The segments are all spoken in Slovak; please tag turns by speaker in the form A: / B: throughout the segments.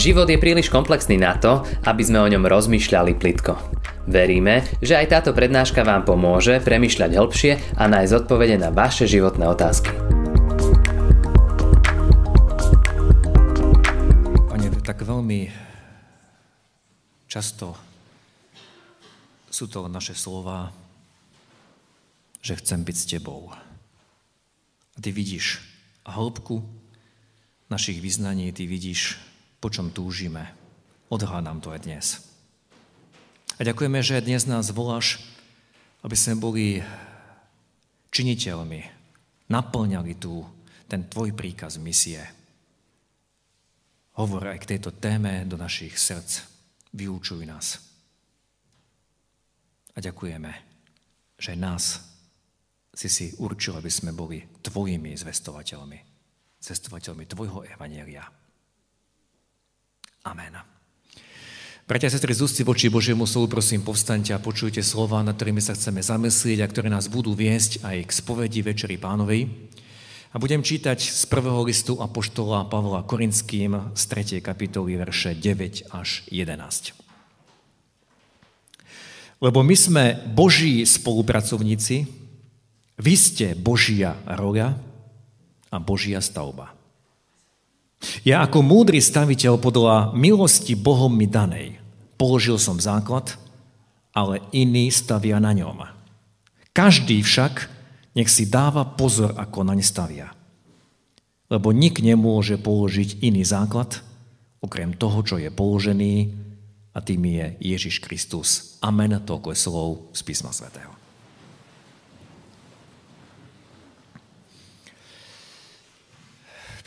A: Život je príliš komplexný na to, aby sme o ňom rozmýšľali plitko. Veríme, že aj táto prednáška vám pomôže premyšľať hĺbšie a nájsť odpovede na vaše životné otázky.
B: Pane, tak veľmi často sú to naše slova, že chcem byť s Tebou. A Ty vidíš hĺbku našich vyznaní, Ty vidíš, po čom túžime. Odhádam to aj dnes. A ďakujeme, že dnes nás voláš, aby sme boli činiteľmi, naplňali tu ten tvoj príkaz misie. Hovor aj k tejto téme do našich srdc. Vyučuj nás. A ďakujeme, že nás si si určil, aby sme boli tvojimi zvestovateľmi. Zvestovateľmi tvojho evanielia. Amen. Bratia a sestry, z voči Božiemu slovu, prosím, povstaňte a počujte slova, nad ktorými sa chceme zamyslieť a ktoré nás budú viesť aj k spovedi Večeri Pánovej. A budem čítať z prvého listu Apoštola Pavla Korinským z 3. kapitoly verše 9 až 11. Lebo my sme Boží spolupracovníci, vy ste Božia roľa a Božia stavba. Ja ako múdry staviteľ podľa milosti Bohom mi danej Položil som základ, ale iný stavia na ňom. Každý však nech si dáva pozor, ako naň stavia. Lebo nik nemôže položiť iný základ, okrem toho, čo je položený, a tým je Ježiš Kristus. Amen, toľko je slov z písma svätého.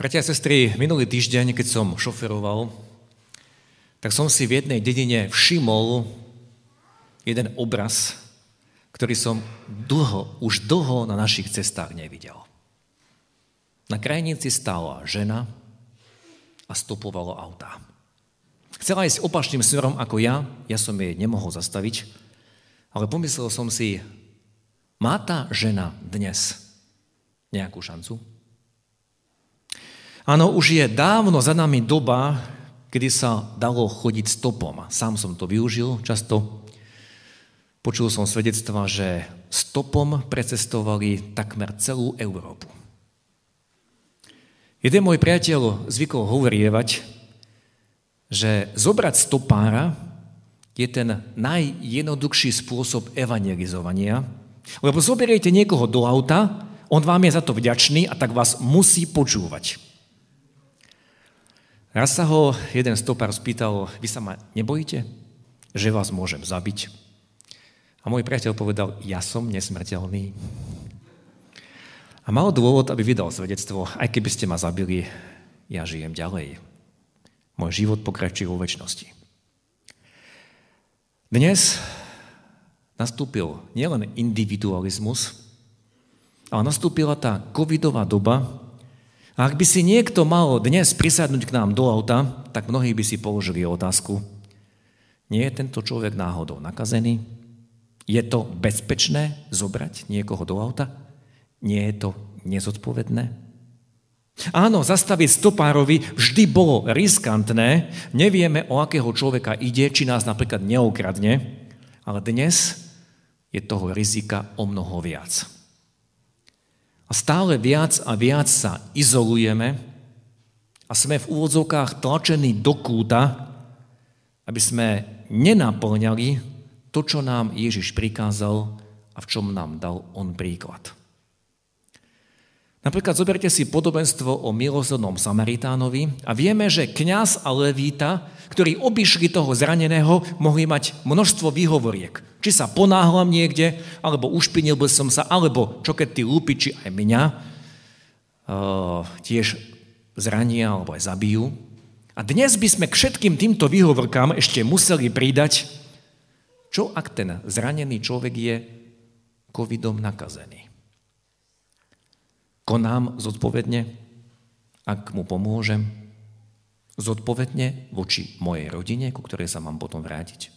B: Bratia a sestry, minulý týždeň, keď som šoferoval tak som si v jednej dedine všimol jeden obraz, ktorý som dlho, už dlho na našich cestách nevidel. Na krajnici stála žena a stopovalo autá. Chcela ísť opačným smerom ako ja, ja som jej nemohol zastaviť, ale pomyslel som si, má tá žena dnes nejakú šancu? Áno, už je dávno za nami doba, kedy sa dalo chodiť stopom. Sám som to využil často. Počul som svedectva, že stopom precestovali takmer celú Európu. Jeden môj priateľ zvykol hovorievať, že zobrať stopára je ten najjednoduchší spôsob evangelizovania, lebo zoberiete niekoho do auta, on vám je za to vďačný a tak vás musí počúvať. Raz sa ho jeden stopár spýtal, vy sa ma nebojíte, že vás môžem zabiť? A môj priateľ povedal, ja som nesmrteľný. A mal dôvod, aby vydal svedectvo, aj keby ste ma zabili, ja žijem ďalej. Môj život pokračuje vo väčšnosti. Dnes nastúpil nielen individualizmus, ale nastúpila tá covidová doba, a ak by si niekto mal dnes prisadnúť k nám do auta, tak mnohí by si položili otázku, nie je tento človek náhodou nakazený? Je to bezpečné zobrať niekoho do auta? Nie je to nezodpovedné? Áno, zastaviť stopárovi vždy bolo riskantné, nevieme, o akého človeka ide, či nás napríklad neukradne, ale dnes je toho rizika o mnoho viac. A stále viac a viac sa izolujeme a sme v úvodzovkách tlačení do kúta, aby sme nenaplňali to, čo nám Ježiš prikázal a v čom nám dal on príklad. Napríklad zoberte si podobenstvo o milosrdnom Samaritánovi a vieme, že kňaz a levíta, ktorí obišli toho zraneného, mohli mať množstvo výhovoriek. Či sa ponáhlam niekde, alebo ušpinil by som sa, alebo čo keď tí lúpiči aj mňa uh, tiež zrania alebo aj zabijú. A dnes by sme k všetkým týmto výhovorkám ešte museli pridať, čo ak ten zranený človek je covidom nakazený. Konám zodpovedne, ak mu pomôžem, zodpovedne voči mojej rodine, ku ktorej sa mám potom vrátiť.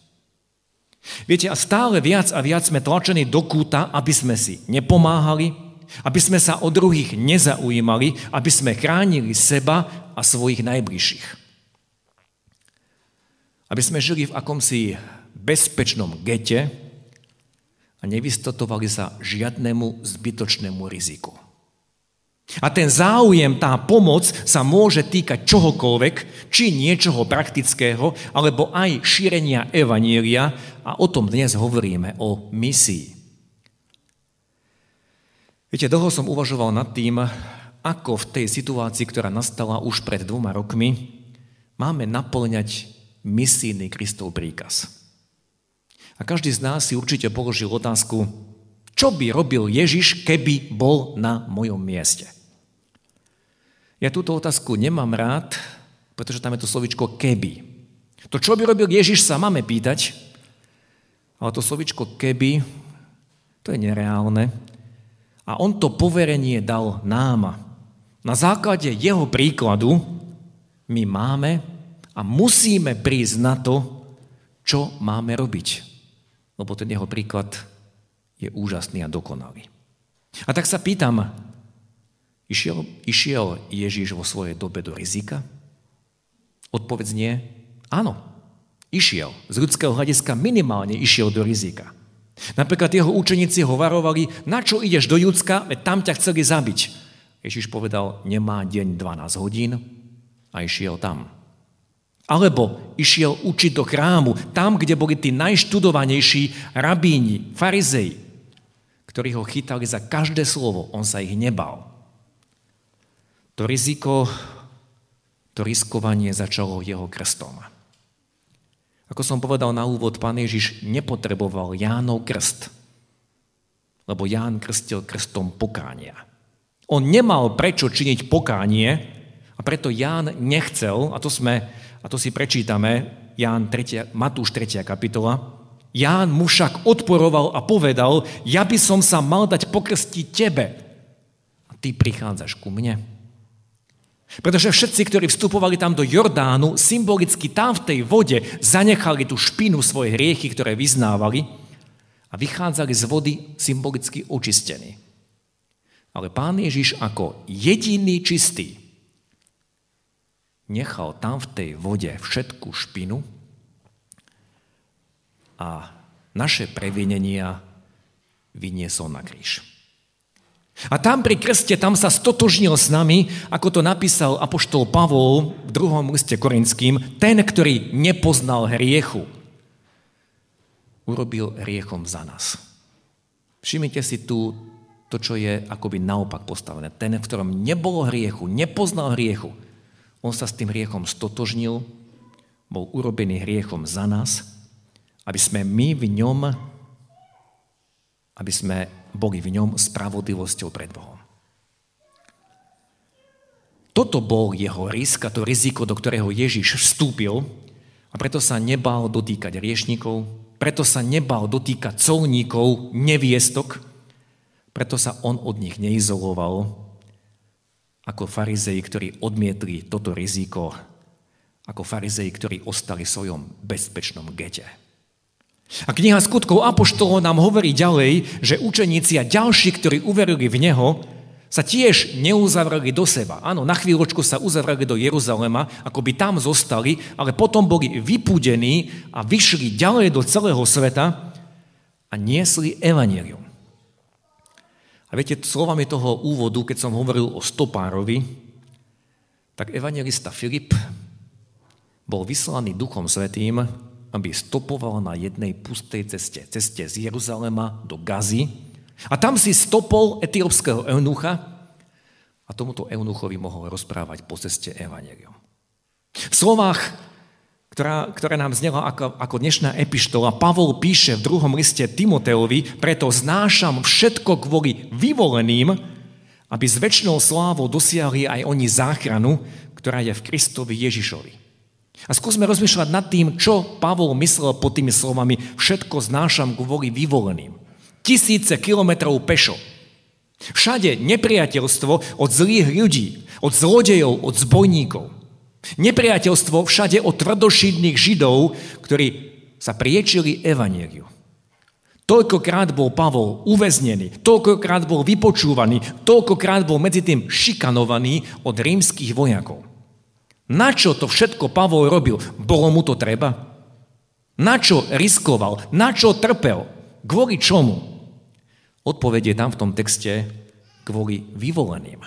B: Viete, a stále viac a viac sme tlačení do kúta, aby sme si nepomáhali, aby sme sa o druhých nezaujímali, aby sme chránili seba a svojich najbližších. Aby sme žili v akomsi bezpečnom gete a nevystotovali sa žiadnemu zbytočnému riziku. A ten záujem, tá pomoc sa môže týkať čohokoľvek, či niečoho praktického, alebo aj šírenia evanielia a o tom dnes hovoríme, o misii. Viete, dlho som uvažoval nad tým, ako v tej situácii, ktorá nastala už pred dvoma rokmi, máme naplňať misijný Kristov príkaz. A každý z nás si určite položil otázku, čo by robil Ježiš, keby bol na mojom mieste. Ja túto otázku nemám rád, pretože tam je to slovičko keby. To, čo by robil Ježiš, sa máme pýtať, ale to slovičko keby, to je nereálne. A on to poverenie dal nám. Na základe jeho príkladu my máme a musíme prísť na to, čo máme robiť. Lebo ten jeho príklad je úžasný a dokonalý. A tak sa pýtam, Išiel, išiel Ježiš vo svojej dobe do rizika? Odpovedz nie. Áno, išiel. Z ľudského hľadiska minimálne išiel do rizika. Napríklad jeho učeníci ho varovali, na čo ideš do Judska, veď tam ťa chceli zabiť. Ježiš povedal, nemá deň 12 hodín a išiel tam. Alebo išiel učiť do chrámu, tam, kde boli tí najštudovanejší rabíni, farizei, ktorí ho chytali za každé slovo, on sa ich nebal. To riziko, to riskovanie začalo jeho krstom. Ako som povedal na úvod, pán Ježiš nepotreboval Jánov krst, lebo Ján krstil krstom pokánia. On nemal prečo činiť pokánie a preto Ján nechcel, a to, sme, a to si prečítame, Ján 3, Matúš 3. kapitola, Ján mu však odporoval a povedal, ja by som sa mal dať pokrstiť tebe. A ty prichádzaš ku mne. Pretože všetci, ktorí vstupovali tam do Jordánu, symbolicky tam v tej vode zanechali tú špinu svoje hriechy, ktoré vyznávali a vychádzali z vody symbolicky očistení. Ale pán Ježiš ako jediný čistý nechal tam v tej vode všetku špinu a naše previnenia vyniesol na kríž. A tam pri krste, tam sa stotožnil s nami, ako to napísal apoštol Pavol v druhom liste korinským, ten, ktorý nepoznal hriechu, urobil hriechom za nás. Všimnite si tu to, čo je akoby naopak postavené. Ten, v ktorom nebolo hriechu, nepoznal hriechu, on sa s tým hriechom stotožnil, bol urobený hriechom za nás, aby sme my v ňom, aby sme boli v ňom spravodlivosťou pred Bohom. Toto bol jeho risk a to riziko, do ktorého Ježiš vstúpil a preto sa nebal dotýkať riešnikov, preto sa nebal dotýkať colníkov, neviestok, preto sa on od nich neizoloval ako farizei, ktorí odmietli toto riziko, ako farizei, ktorí ostali v svojom bezpečnom gete. A kniha skutkov Apoštolov nám hovorí ďalej, že učeníci a ďalší, ktorí uverili v Neho, sa tiež neuzavreli do seba. Áno, na chvíľočku sa uzavreli do Jeruzalema, ako by tam zostali, ale potom boli vypúdení a vyšli ďalej do celého sveta a niesli evanelium. A viete, slovami toho úvodu, keď som hovoril o stopárovi, tak evangelista Filip bol vyslaný Duchom Svetým aby stopoval na jednej pustej ceste, ceste z Jeruzalema do Gazy. A tam si stopol etiópskeho eunucha a tomuto eunuchovi mohol rozprávať po ceste evanelium. V slovách, ktorá, ktoré nám znela ako, ako dnešná epištola, Pavol píše v druhom liste Timoteovi, preto znášam všetko kvôli vyvoleným, aby s väčšnou slávou dosiahli aj oni záchranu, ktorá je v Kristovi Ježišovi. A skúsme rozmýšľať nad tým, čo Pavol myslel pod tými slovami všetko znášam kvôli vyvoleným. Tisíce kilometrov pešo. Všade nepriateľstvo od zlých ľudí, od zlodejov, od zbojníkov. Nepriateľstvo všade od tvrdošidných židov, ktorí sa priečili evaneliu. Toľkokrát bol Pavol uväznený, toľkokrát bol vypočúvaný, toľkokrát bol medzi tým šikanovaný od rímskych vojakov. Na čo to všetko Pavol robil? Bolo mu to treba? Na čo riskoval? Na čo trpel? Kvôli čomu? Odpovedie tam v tom texte kvôli vyvoleným.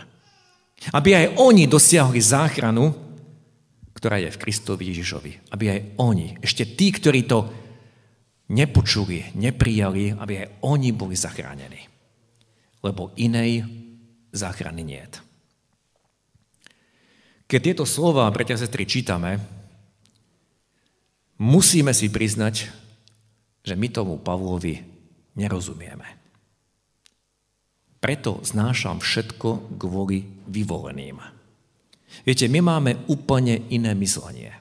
B: Aby aj oni dosiahli záchranu, ktorá je v Kristovi Ježišovi. Aby aj oni, ešte tí, ktorí to nepočuli, neprijali, aby aj oni boli zachránení. Lebo inej záchrany nie je. Keď tieto slova, bratia a sestry, čítame, musíme si priznať, že my tomu Pavlovi nerozumieme. Preto znášam všetko kvôli vyvoleným. Viete, my máme úplne iné myslenie.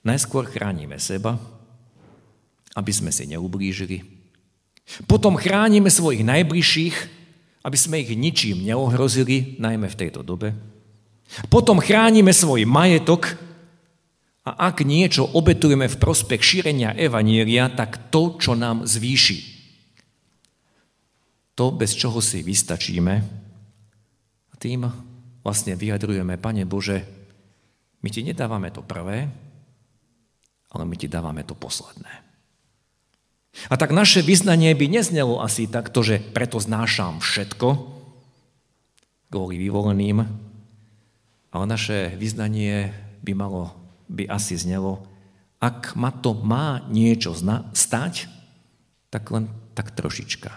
B: Najskôr chránime seba, aby sme si neublížili. Potom chránime svojich najbližších, aby sme ich ničím neohrozili, najmä v tejto dobe. Potom chránime svoj majetok a ak niečo obetujeme v prospech šírenia evanielia, tak to, čo nám zvýši to, bez čoho si vystačíme. A tým vlastne vyjadrujeme, Pane Bože, my ti nedávame to prvé, ale my ti dávame to posledné. A tak naše vyznanie by neznelo asi takto, že preto znášam všetko, kvôli vyvoleným, ale naše vyznanie by malo, by asi znelo, ak ma to má niečo stať, tak len tak trošička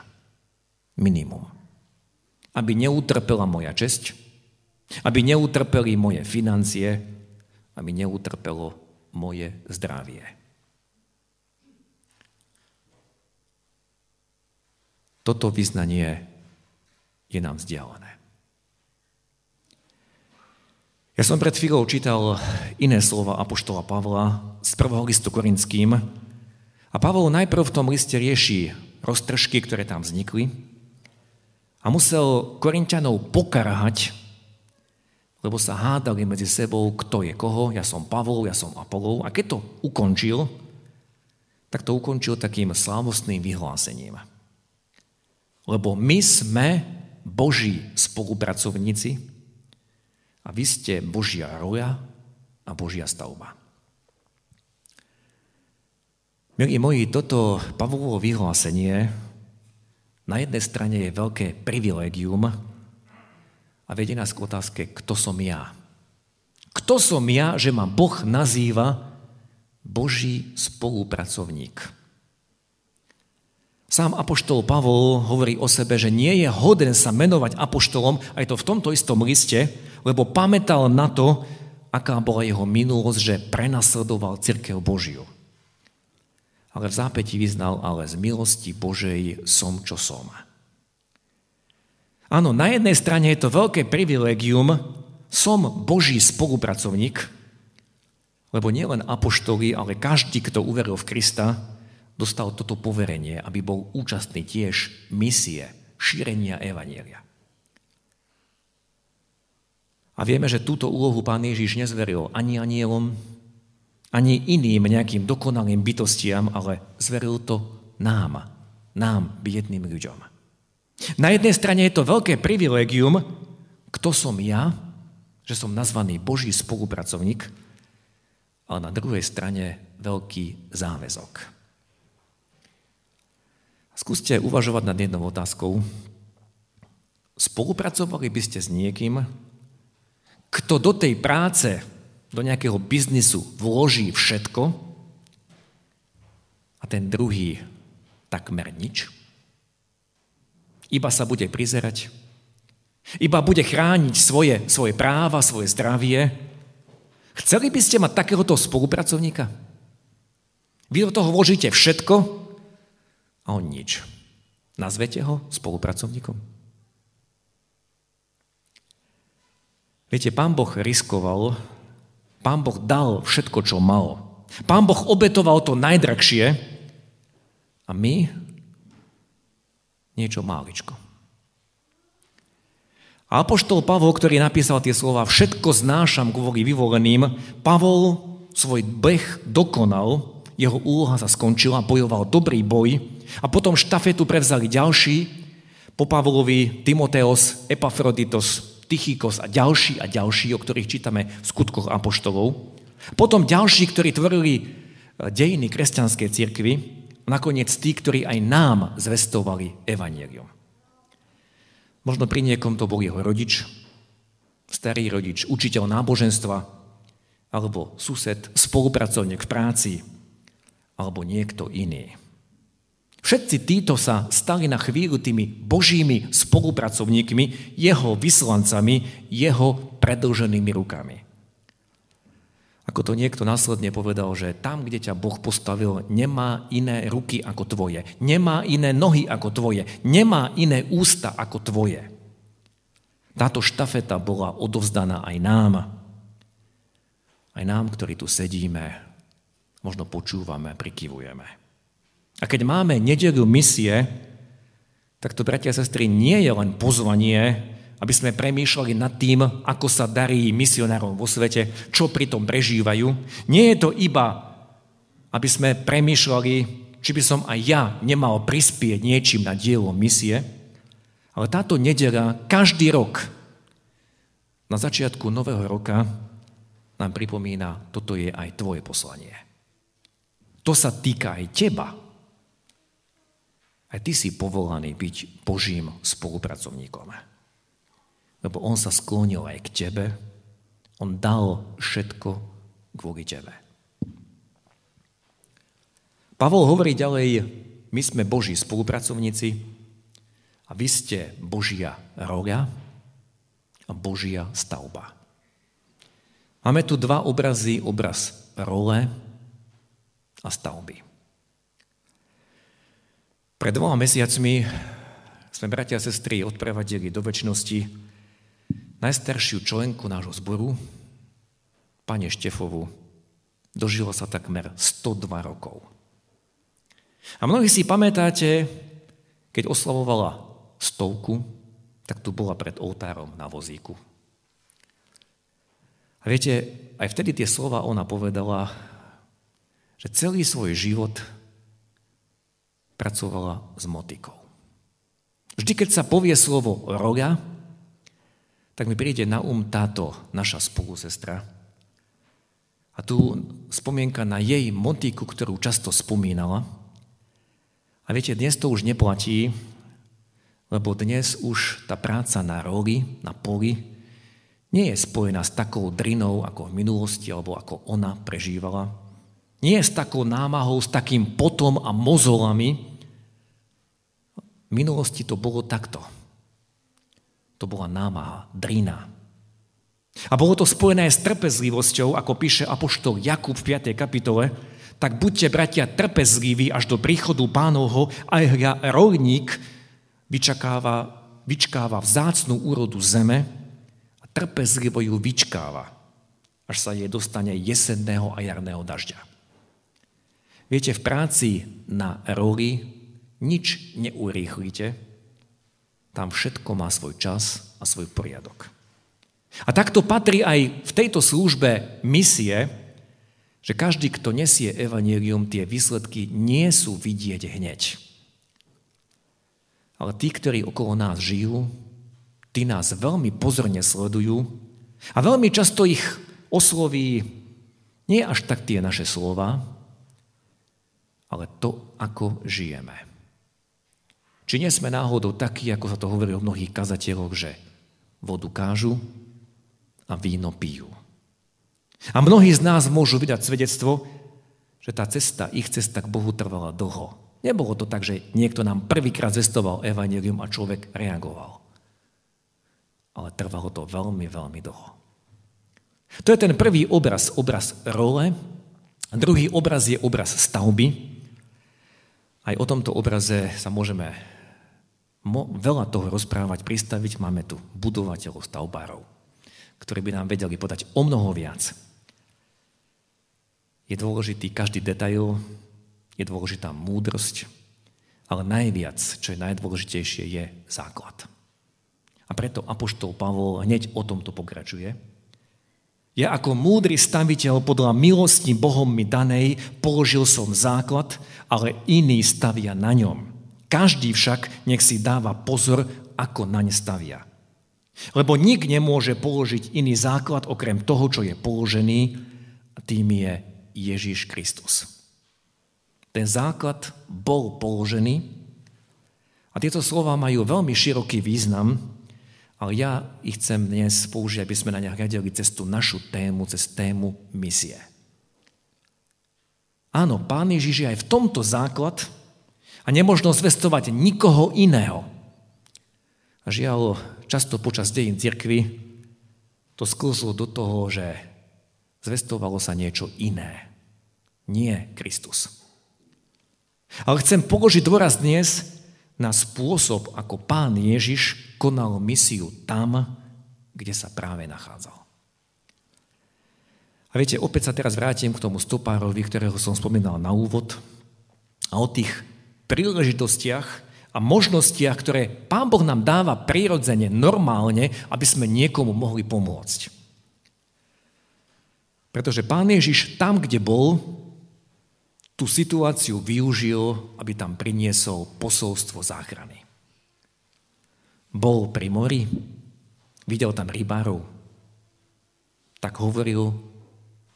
B: minimum. Aby neutrpela moja česť, aby neutrpeli moje financie, aby neutrpelo moje zdravie. Toto vyznanie je nám vzdialené. Ja som pred chvíľou čítal iné slova Apoštola Pavla z prvého listu Korinským a Pavol najprv v tom liste rieši roztržky, ktoré tam vznikli, a musel Korintianov pokarhať, lebo sa hádali medzi sebou, kto je koho. Ja som Pavol, ja som Apolov. A keď to ukončil, tak to ukončil takým slávostným vyhlásením. Lebo my sme Boží spolupracovníci a vy ste Božia roja a Božia stavba. Milí moji, toto Pavlovo vyhlásenie na jednej strane je veľké privilegium a vedie nás k otázke, kto som ja. Kto som ja, že ma Boh nazýva Boží spolupracovník. Sám apoštol Pavol hovorí o sebe, že nie je hoden sa menovať apoštolom, aj to v tomto istom liste, lebo pamätal na to, aká bola jeho minulosť, že prenasledoval církev Božiu ale v zápäti vyznal, ale z milosti Božej som, čo som. Áno, na jednej strane je to veľké privilegium, som Boží spolupracovník, lebo nielen apoštoli, ale každý, kto uveril v Krista, dostal toto poverenie, aby bol účastný tiež misie, šírenia Evanielia. A vieme, že túto úlohu pán Ježiš nezveril ani anielom, ani iným nejakým dokonalým bytostiam, ale zveril to nám, nám, biedným ľuďom. Na jednej strane je to veľké privilegium, kto som ja, že som nazvaný Boží spolupracovník, ale na druhej strane veľký záväzok. Skúste uvažovať nad jednou otázkou. Spolupracovali by ste s niekým, kto do tej práce, do nejakého biznisu vloží všetko a ten druhý takmer nič. Iba sa bude prizerať, iba bude chrániť svoje, svoje práva, svoje zdravie. Chceli by ste mať takéhoto spolupracovníka? Vy do toho vložíte všetko a on nič. Nazvete ho spolupracovníkom? Viete, pán Boh riskoval Pán Boh dal všetko, čo mal. Pán Boh obetoval to najdrahšie a my niečo máličko. A Apoštol Pavol, ktorý napísal tie slova všetko znášam kvôli vyvoleným, Pavol svoj beh dokonal, jeho úloha sa skončila, bojoval dobrý boj a potom štafetu prevzali ďalší, po Pavlovi Timoteos, Epafroditos, Tychikos a ďalší a ďalší, o ktorých čítame v skutkoch apoštolov. Potom ďalší, ktorí tvorili e, dejiny kresťanskej cirkvi, nakoniec tí, ktorí aj nám zvestovali evanielium. Možno pri niekom to bol jeho rodič, starý rodič, učiteľ náboženstva, alebo sused, spolupracovník v práci, alebo niekto iný. Všetci títo sa stali na chvíľu tými božími spolupracovníkmi, jeho vyslancami, jeho predlženými rukami. Ako to niekto následne povedal, že tam, kde ťa Boh postavil, nemá iné ruky ako tvoje, nemá iné nohy ako tvoje, nemá iné ústa ako tvoje. Táto štafeta bola odovzdaná aj nám. Aj nám, ktorí tu sedíme, možno počúvame, prikyvujeme. A keď máme nedelu misie, tak to, bratia a sestry, nie je len pozvanie aby sme premýšľali nad tým, ako sa darí misionárom vo svete, čo pritom prežívajú. Nie je to iba, aby sme premýšľali, či by som aj ja nemal prispieť niečím na dielo misie, ale táto nedela každý rok na začiatku nového roka nám pripomína, toto je aj tvoje poslanie. To sa týka aj teba. Aj ty si povolaný byť Božím spolupracovníkom lebo on sa sklonil aj k tebe, on dal všetko kvôli tebe. Pavol hovorí ďalej, my sme Boží spolupracovníci a vy ste Božia roľa a Božia stavba. Máme tu dva obrazy, obraz role a stavby. Pred dvoma mesiacmi sme bratia a sestry odprevadili do väčšnosti najstaršiu členku nášho zboru, pane Štefovu, dožilo sa takmer 102 rokov. A mnohí si pamätáte, keď oslavovala stovku, tak tu bola pred oltárom na vozíku. A viete, aj vtedy tie slova ona povedala, že celý svoj život pracovala s motikou. Vždy, keď sa povie slovo roga, tak mi príde na um táto naša spolusestra. A tu spomienka na jej motiku, ktorú často spomínala. A viete, dnes to už neplatí, lebo dnes už tá práca na roli, na poli, nie je spojená s takou drinou, ako v minulosti, alebo ako ona prežívala. Nie s takou námahou, s takým potom a mozolami. V minulosti to bolo takto. To bola námaha, drina. A bolo to spojené s trpezlivosťou, ako píše apoštol Jakub v 5. kapitole, tak buďte, bratia, trpezliví až do príchodu pánovho, aj hľa rolník vyčakáva, vyčkáva vzácnú úrodu zeme a trpezlivo ju vyčkáva, až sa jej dostane jesenného a jarného dažďa. Viete, v práci na roli nič neurýchlite, tam všetko má svoj čas a svoj poriadok. A takto patrí aj v tejto službe misie, že každý, kto nesie evanelium, tie výsledky nie sú vidieť hneď. Ale tí, ktorí okolo nás žijú, tí nás veľmi pozorne sledujú a veľmi často ich osloví nie až tak tie naše slova, ale to, ako žijeme. Či nie sme náhodou takí, ako sa to hovorí o mnohých kazateľoch, že vodu kážu a víno pijú. A mnohí z nás môžu vydať svedectvo, že tá cesta, ich cesta k Bohu trvala dlho. Nebolo to tak, že niekto nám prvýkrát zestoval evanelium a človek reagoval. Ale trvalo to veľmi, veľmi dlho. To je ten prvý obraz, obraz role. Druhý obraz je obraz stavby. Aj o tomto obraze sa môžeme mo- veľa toho rozprávať, pristaviť. Máme tu budovateľov, stavbárov, ktorí by nám vedeli podať o mnoho viac. Je dôležitý každý detail, je dôležitá múdrosť, ale najviac, čo je najdôležitejšie, je základ. A preto Apoštol Pavol hneď o tomto pokračuje. Ja ako múdry staviteľ podľa milosti Bohom mi danej položil som základ, ale iný stavia na ňom. Každý však nech si dáva pozor, ako naň stavia. Lebo nik nemôže položiť iný základ okrem toho, čo je položený, a tým je Ježíš Kristus. Ten základ bol položený a tieto slova majú veľmi široký význam, ale ja ich chcem dnes použiť, aby sme na ne hľadeli cez tú našu tému, cez tému misie. Áno, Pán Ježiš je aj v tomto základ a nemožno zvestovať nikoho iného. A žiaľ, často počas dejín cirkvy to sklzlo do toho, že zvestovalo sa niečo iné. Nie Kristus. Ale chcem položiť dôraz dnes na spôsob, ako pán Ježiš konal misiu tam, kde sa práve nachádzal. A viete, opäť sa teraz vrátim k tomu stopárovi, ktorého som spomínal na úvod a o tých príležitostiach a možnostiach, ktoré Pán Boh nám dáva prirodzene, normálne, aby sme niekomu mohli pomôcť. Pretože Pán Ježiš tam, kde bol, tú situáciu využil, aby tam priniesol posolstvo záchrany. Bol pri mori, videl tam rybárov, tak hovoril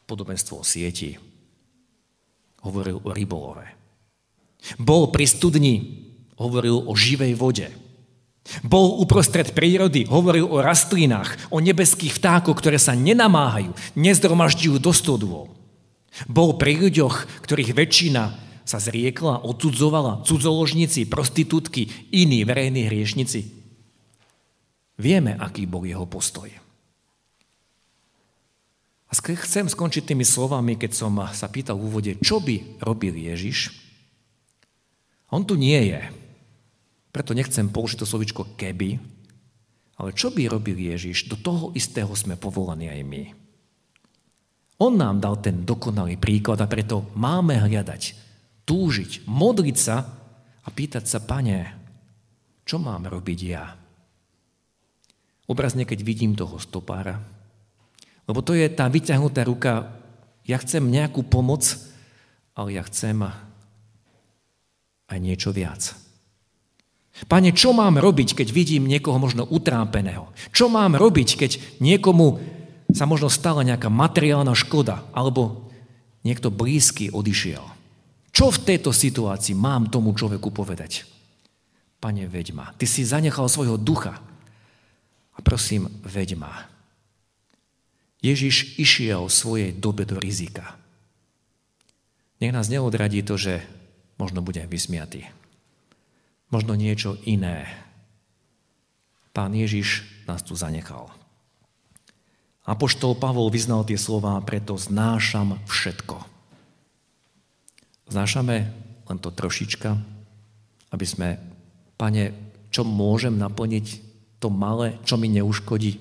B: podobenstvo o sieti. Hovoril o rybolove. Bol pri studni, hovoril o živej vode. Bol uprostred prírody, hovoril o rastlinách, o nebeských vtákoch, ktoré sa nenamáhajú, nezdromažďujú do stodôl. Bol pri ľuďoch, ktorých väčšina sa zriekla, odsudzovala, cudzoložníci, prostitútky, iní verejní hriešnici. Vieme, aký bol jeho postoj. A chcem skončiť tými slovami, keď som sa pýtal v úvode, čo by robil Ježiš. On tu nie je. Preto nechcem použiť to slovičko keby, ale čo by robil Ježiš, do toho istého sme povolaní aj my. On nám dal ten dokonalý príklad a preto máme hľadať, túžiť, modliť sa a pýtať sa, pane, čo mám robiť ja? Obrazne, keď vidím toho stopára, lebo to je tá vyťahnutá ruka, ja chcem nejakú pomoc, ale ja chcem aj niečo viac. Pane, čo mám robiť, keď vidím niekoho možno utrápeného? Čo mám robiť, keď niekomu sa možno stala nejaká materiálna škoda, alebo niekto blízky odišiel. Čo v tejto situácii mám tomu človeku povedať? Pane, veď. Ty si zanechal svojho ducha. A prosím, veď ma. Ježiš išiel v svojej dobe do rizika. Nech nás neodradí to, že možno bude vysmiatý. Možno niečo iné. Pán Ježiš nás tu zanechal. Apoštol Pavol vyznal tie slova, preto znášam všetko. Znášame len to trošička, aby sme, pane, čo môžem naplniť, to malé, čo mi neuškodí.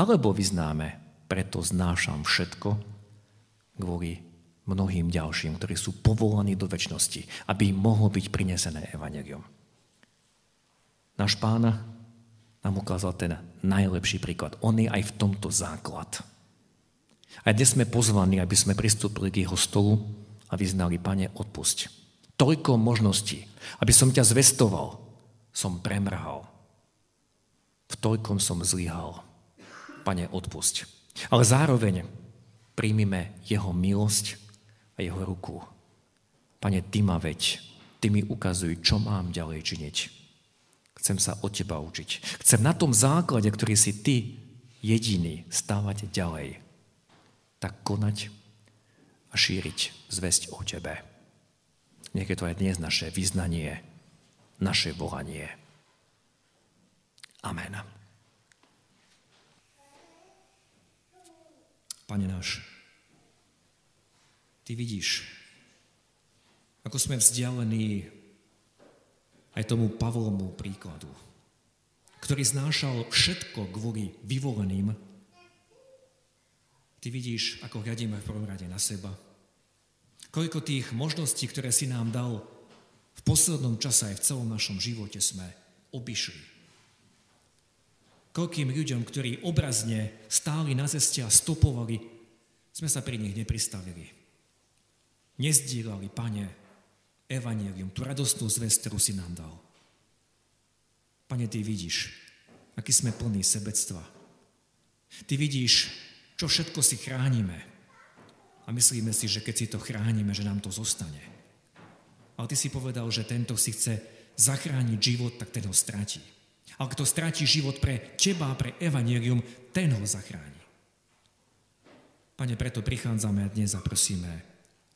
B: Alebo vyznáme, preto znášam všetko kvôli mnohým ďalším, ktorí sú povolaní do väčšnosti, aby im mohlo byť prinesené evanelium. Náš pána nám ukázal ten najlepší príklad. On je aj v tomto základ. A dnes sme pozvaní, aby sme pristúpili k jeho stolu a vyznali, Pane, odpusť. Toľko možností, aby som ťa zvestoval, som premrhal. V toľkom som zlyhal. Pane, odpusť. Ale zároveň príjmime jeho milosť a jeho ruku. Pane, ty ma veď, ty mi ukazuj, čo mám ďalej činiť. Chcem sa od teba učiť. Chcem na tom základe, ktorý si ty jediný, stávať ďalej. Tak konať a šíriť zväzť o tebe. Nech to aj dnes naše vyznanie, naše volanie. Amen. Pane náš, Ty vidíš, ako sme vzdialení aj tomu Pavlomu príkladu, ktorý znášal všetko kvôli vyvoleným. Ty vidíš, ako hľadíme v prvom rade na seba. Koľko tých možností, ktoré si nám dal v poslednom čase aj v celom našom živote sme obišli. Koľkým ľuďom, ktorí obrazne stáli na ceste a stopovali, sme sa pri nich nepristavili. Nezdielali, pane, evanelium, tú radostnú zväz, ktorú si nám dal. Pane, Ty vidíš, aký sme plní sebectva. Ty vidíš, čo všetko si chránime. A myslíme si, že keď si to chránime, že nám to zostane. Ale ty si povedal, že tento si chce zachrániť život, tak ten ho stratí. Ale kto stratí život pre teba, pre evanelium, ten ho zachráni. Pane, preto prichádzame a dnes a prosíme,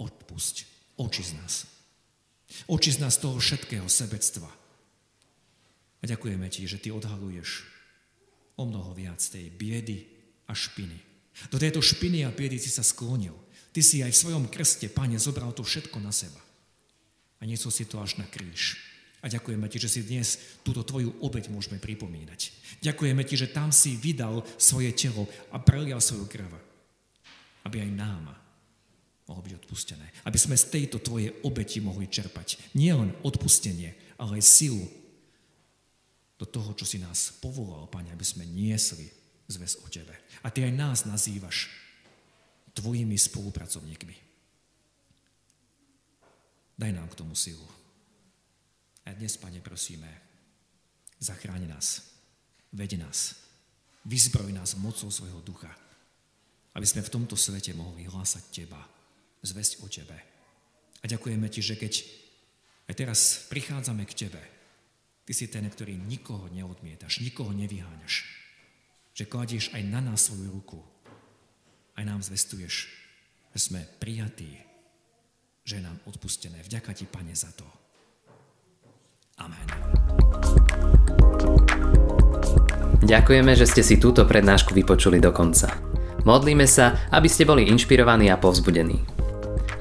B: odpusť, oči z nás. Oči z nás toho všetkého sebectva. A ďakujeme ti, že ty odhaluješ o mnoho viac tej biedy a špiny. Do tejto špiny a biedy si sa sklonil. Ty si aj v svojom krste, Pane, zobral to všetko na seba. A niesol si to až na kríž. A ďakujeme ti, že si dnes túto tvoju obeď môžeme pripomínať. Ďakujeme ti, že tam si vydal svoje telo a prelial svoju krv aby aj nám mohlo byť odpustené. Aby sme z tejto tvojej obeti mohli čerpať nielen odpustenie, ale aj silu do toho, čo si nás povolal, Pane, aby sme niesli zväz o Tebe. A Ty aj nás nazývaš tvojimi spolupracovníkmi. Daj nám k tomu silu. A dnes, Pane, prosíme, zachráň nás, veď nás, vyzbroj nás mocou svojho ducha, aby sme v tomto svete mohli hlásať Teba, zväzť o Tebe. A ďakujeme Ti, že keď aj teraz prichádzame k Tebe, Ty si ten, ktorý nikoho neodmietaš, nikoho nevyháňaš. Že kladieš aj na nás svoju ruku. Aj nám zvestuješ, že sme prijatí, že je nám odpustené. Vďaka Ti, Pane, za to. Amen.
A: Ďakujeme, že ste si túto prednášku vypočuli do konca. Modlíme sa, aby ste boli inšpirovaní a povzbudení.